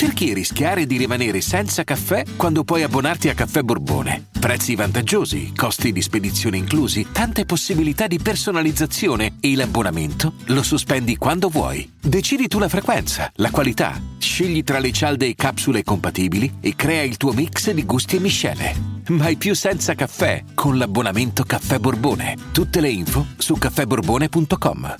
Perché rischiare di rimanere senza caffè quando puoi abbonarti a Caffè Borbone? Prezzi vantaggiosi, costi di spedizione inclusi, tante possibilità di personalizzazione e l'abbonamento lo sospendi quando vuoi. Decidi tu la frequenza, la qualità, scegli tra le cialde e capsule compatibili e crea il tuo mix di gusti e miscele. Mai più senza caffè con l'abbonamento Caffè Borbone. Tutte le info su caffèborbone.com.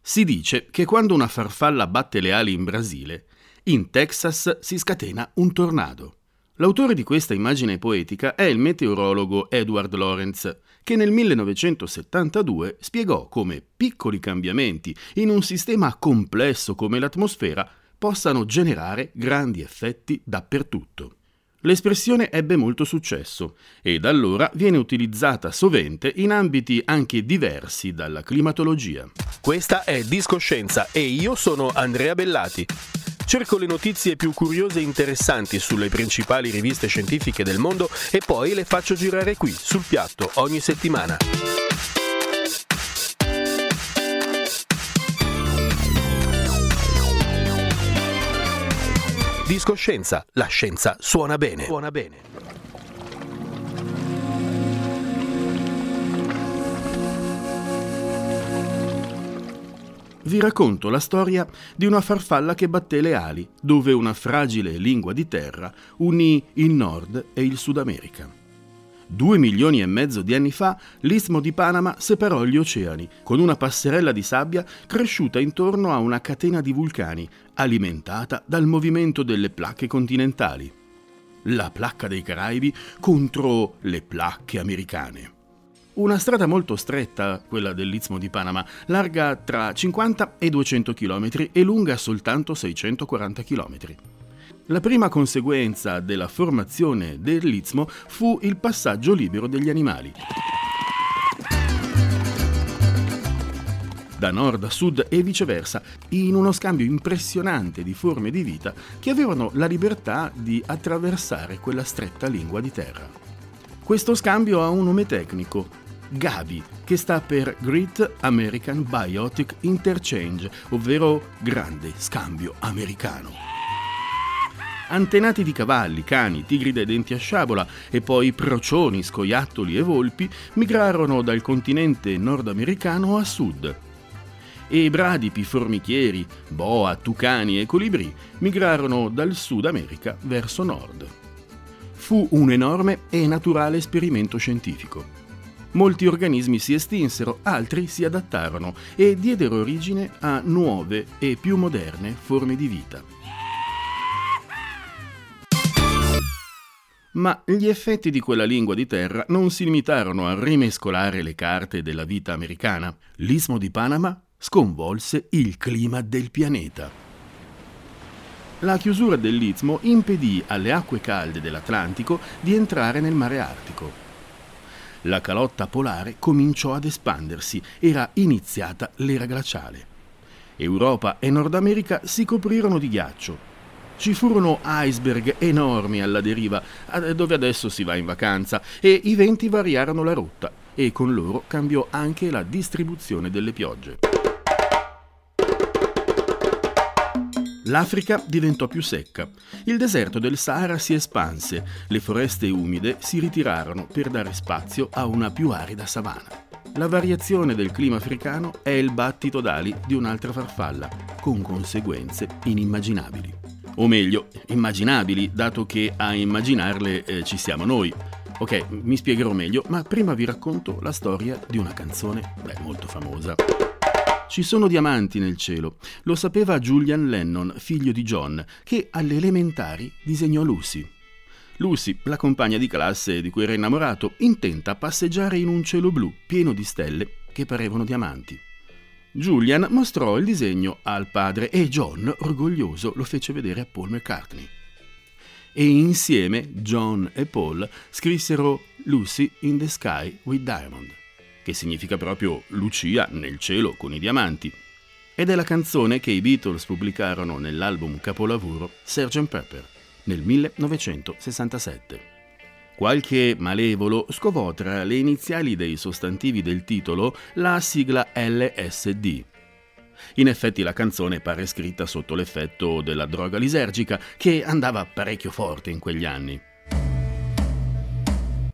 Si dice che quando una farfalla batte le ali in Brasile, in Texas si scatena un tornado. L'autore di questa immagine poetica è il meteorologo Edward Lorenz, che nel 1972 spiegò come piccoli cambiamenti in un sistema complesso come l'atmosfera possano generare grandi effetti dappertutto. L'espressione ebbe molto successo e da allora viene utilizzata sovente in ambiti anche diversi dalla climatologia. Questa è Discoscienza e io sono Andrea Bellati. Cerco le notizie più curiose e interessanti sulle principali riviste scientifiche del mondo e poi le faccio girare qui, sul piatto, ogni settimana. Discoscienza, la scienza suona bene. Suona bene. Vi racconto la storia di una farfalla che batté le ali, dove una fragile lingua di terra unì il Nord e il Sud America. Due milioni e mezzo di anni fa l'istmo di Panama separò gli oceani con una passerella di sabbia cresciuta intorno a una catena di vulcani alimentata dal movimento delle placche continentali. La placca dei Caraibi contro le placche americane. Una strada molto stretta, quella dell'Istmo di Panama, larga tra 50 e 200 km e lunga soltanto 640 km. La prima conseguenza della formazione dell'Istmo fu il passaggio libero degli animali. da nord a sud e viceversa, in uno scambio impressionante di forme di vita che avevano la libertà di attraversare quella stretta lingua di terra. Questo scambio ha un nome tecnico, GAVI, che sta per Great American Biotic Interchange, ovvero Grande Scambio Americano. Antenati di cavalli, cani, tigri dai denti a sciabola e poi procioni, scoiattoli e volpi migrarono dal continente nordamericano a sud. E bradipi, formichieri, boa, tucani e colibri migrarono dal Sud America verso nord. Fu un enorme e naturale esperimento scientifico. Molti organismi si estinsero, altri si adattarono e diedero origine a nuove e più moderne forme di vita. Ma gli effetti di quella lingua di terra non si limitarono a rimescolare le carte della vita americana. L'istmo di Panama sconvolse il clima del pianeta. La chiusura dell'istmo impedì alle acque calde dell'Atlantico di entrare nel mare Artico. La calotta polare cominciò ad espandersi, era iniziata l'era glaciale. Europa e Nord America si coprirono di ghiaccio. Ci furono iceberg enormi alla deriva, dove adesso si va in vacanza, e i venti variarono la rotta, e con loro cambiò anche la distribuzione delle piogge. L'Africa diventò più secca, il deserto del Sahara si espanse, le foreste umide si ritirarono per dare spazio a una più arida savana. La variazione del clima africano è il battito d'ali di un'altra farfalla, con conseguenze inimmaginabili. O meglio, immaginabili, dato che a immaginarle eh, ci siamo noi. Ok, mi spiegherò meglio, ma prima vi racconto la storia di una canzone beh, molto famosa. Ci sono diamanti nel cielo. Lo sapeva Julian Lennon, figlio di John, che alle elementari disegnò Lucy. Lucy, la compagna di classe di cui era innamorato, intenta passeggiare in un cielo blu pieno di stelle che parevano diamanti. Julian mostrò il disegno al padre e John, orgoglioso, lo fece vedere a Paul McCartney. E insieme John e Paul scrissero Lucy in the Sky with Diamond che significa proprio Lucia nel cielo con i diamanti, ed è la canzone che i Beatles pubblicarono nell'album capolavoro Sgt. Pepper, nel 1967. Qualche malevolo scovò tra le iniziali dei sostantivi del titolo la sigla LSD. In effetti la canzone pare scritta sotto l'effetto della droga lisergica che andava parecchio forte in quegli anni.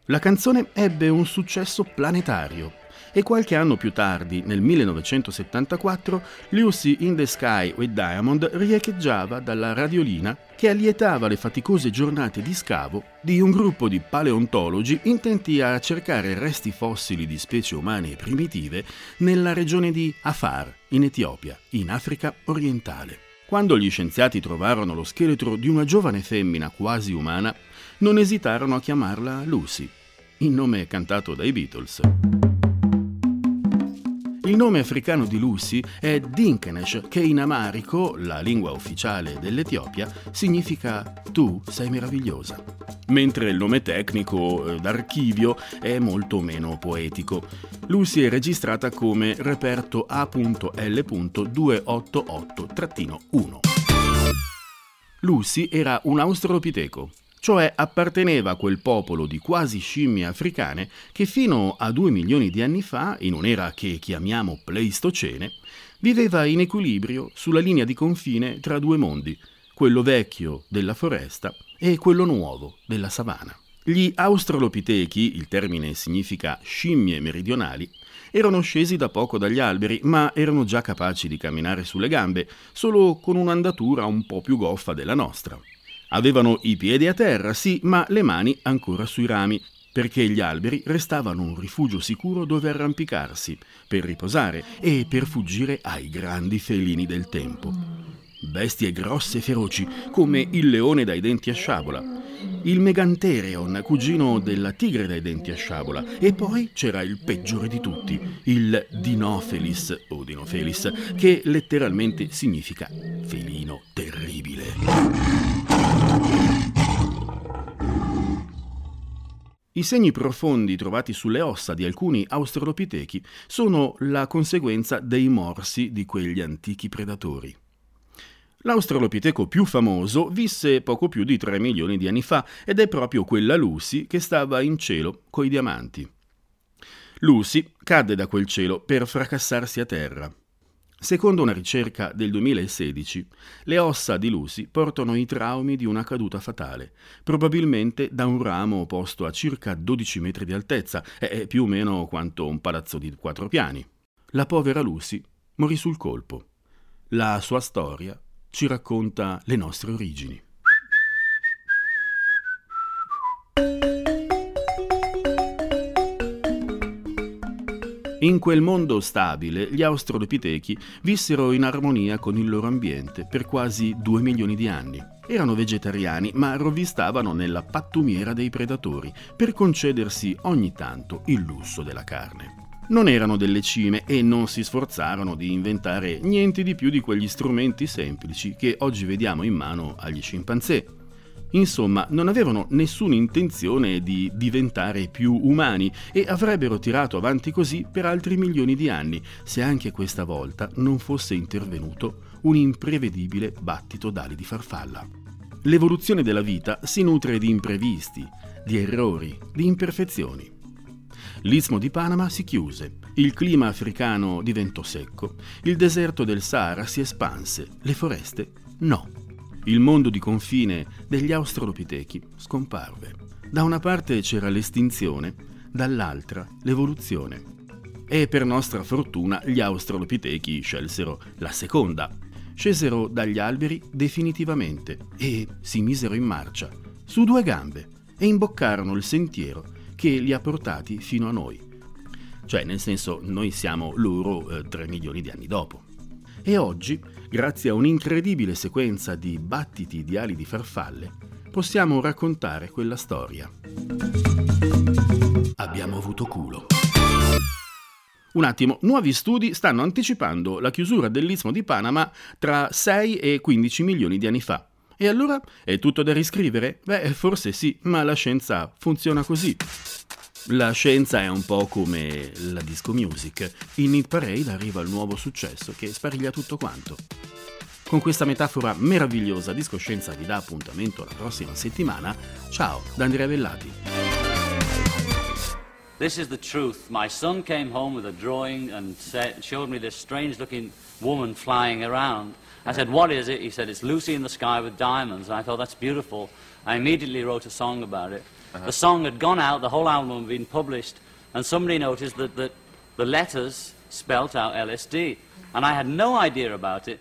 La canzone ebbe un successo planetario e qualche anno più tardi, nel 1974, Lucy in the Sky with Diamond riecheggiava dalla radiolina che allietava le faticose giornate di scavo di un gruppo di paleontologi intenti a cercare resti fossili di specie umane primitive nella regione di Afar, in Etiopia, in Africa orientale. Quando gli scienziati trovarono lo scheletro di una giovane femmina quasi umana, non esitarono a chiamarla Lucy, il nome cantato dai Beatles. Il nome africano di Lucy è Dinkenesh, che in amarico, la lingua ufficiale dell'Etiopia, significa tu sei meravigliosa. Mentre il nome tecnico eh, d'archivio è molto meno poetico. Lucy è registrata come reperto A.L.288-1. Lucy era un australopiteco, cioè apparteneva a quel popolo di quasi scimmie africane che fino a due milioni di anni fa, in un'era che chiamiamo Pleistocene, viveva in equilibrio sulla linea di confine tra due mondi, quello vecchio della foresta e quello nuovo della savana. Gli australopitechi, il termine significa scimmie meridionali, erano scesi da poco dagli alberi, ma erano già capaci di camminare sulle gambe, solo con un'andatura un po' più goffa della nostra. Avevano i piedi a terra, sì, ma le mani ancora sui rami, perché gli alberi restavano un rifugio sicuro dove arrampicarsi, per riposare e per fuggire ai grandi felini del tempo. Bestie grosse e feroci, come il leone dai denti a sciabola, il Megantereon, cugino della tigre dai denti a sciabola, e poi c'era il peggiore di tutti, il Dinofelis o Dinofelis, che letteralmente significa felino terribile. I segni profondi trovati sulle ossa di alcuni australopitechi sono la conseguenza dei morsi di quegli antichi predatori. L'australopiteco più famoso visse poco più di 3 milioni di anni fa ed è proprio quella Lucy che stava in cielo coi diamanti. Lucy cadde da quel cielo per fracassarsi a terra. Secondo una ricerca del 2016, le ossa di Lucy portano i traumi di una caduta fatale, probabilmente da un ramo posto a circa 12 metri di altezza, è più o meno quanto un palazzo di quattro piani. La povera Lucy morì sul colpo. La sua storia ci racconta le nostre origini. In quel mondo stabile, gli australopitechi vissero in armonia con il loro ambiente per quasi due milioni di anni. Erano vegetariani, ma rovistavano nella pattumiera dei predatori per concedersi ogni tanto il lusso della carne. Non erano delle cime e non si sforzarono di inventare niente di più di quegli strumenti semplici che oggi vediamo in mano agli scimpanzé. Insomma, non avevano nessuna intenzione di diventare più umani e avrebbero tirato avanti così per altri milioni di anni, se anche questa volta non fosse intervenuto un imprevedibile battito d'ali di farfalla. L'evoluzione della vita si nutre di imprevisti, di errori, di imperfezioni. L'istmo di Panama si chiuse, il clima africano diventò secco, il deserto del Sahara si espanse, le foreste no il mondo di confine degli australopitechi scomparve. Da una parte c'era l'estinzione, dall'altra l'evoluzione. E per nostra fortuna gli australopitechi scelsero la seconda. Scesero dagli alberi definitivamente e si misero in marcia, su due gambe, e imboccarono il sentiero che li ha portati fino a noi. Cioè, nel senso, noi siamo loro eh, 3 milioni di anni dopo. E oggi, grazie a un'incredibile sequenza di battiti di ali di farfalle, possiamo raccontare quella storia. Abbiamo avuto culo. Un attimo, nuovi studi stanno anticipando la chiusura dell'Istmo di Panama tra 6 e 15 milioni di anni fa. E allora è tutto da riscrivere? Beh, forse sì, ma la scienza funziona così. La scienza è un po' come la disco music. In Hit Parade arriva il nuovo successo che spariglia tutto quanto. Con questa metafora meravigliosa di scoscienza vi dà appuntamento la prossima settimana. Ciao da Andrea Bellati. This is the truth. My son came home with a drawing and said, showed me this strange looking woman flying around. I said, What is it? He said, It's Lucy in the sky with diamonds. And I thought, That's beautiful. I immediately wrote a song about it. Uh-huh. The song had gone out, the whole album had been published, and somebody noticed that, that the letters spelt out LSD. And I had no idea about it.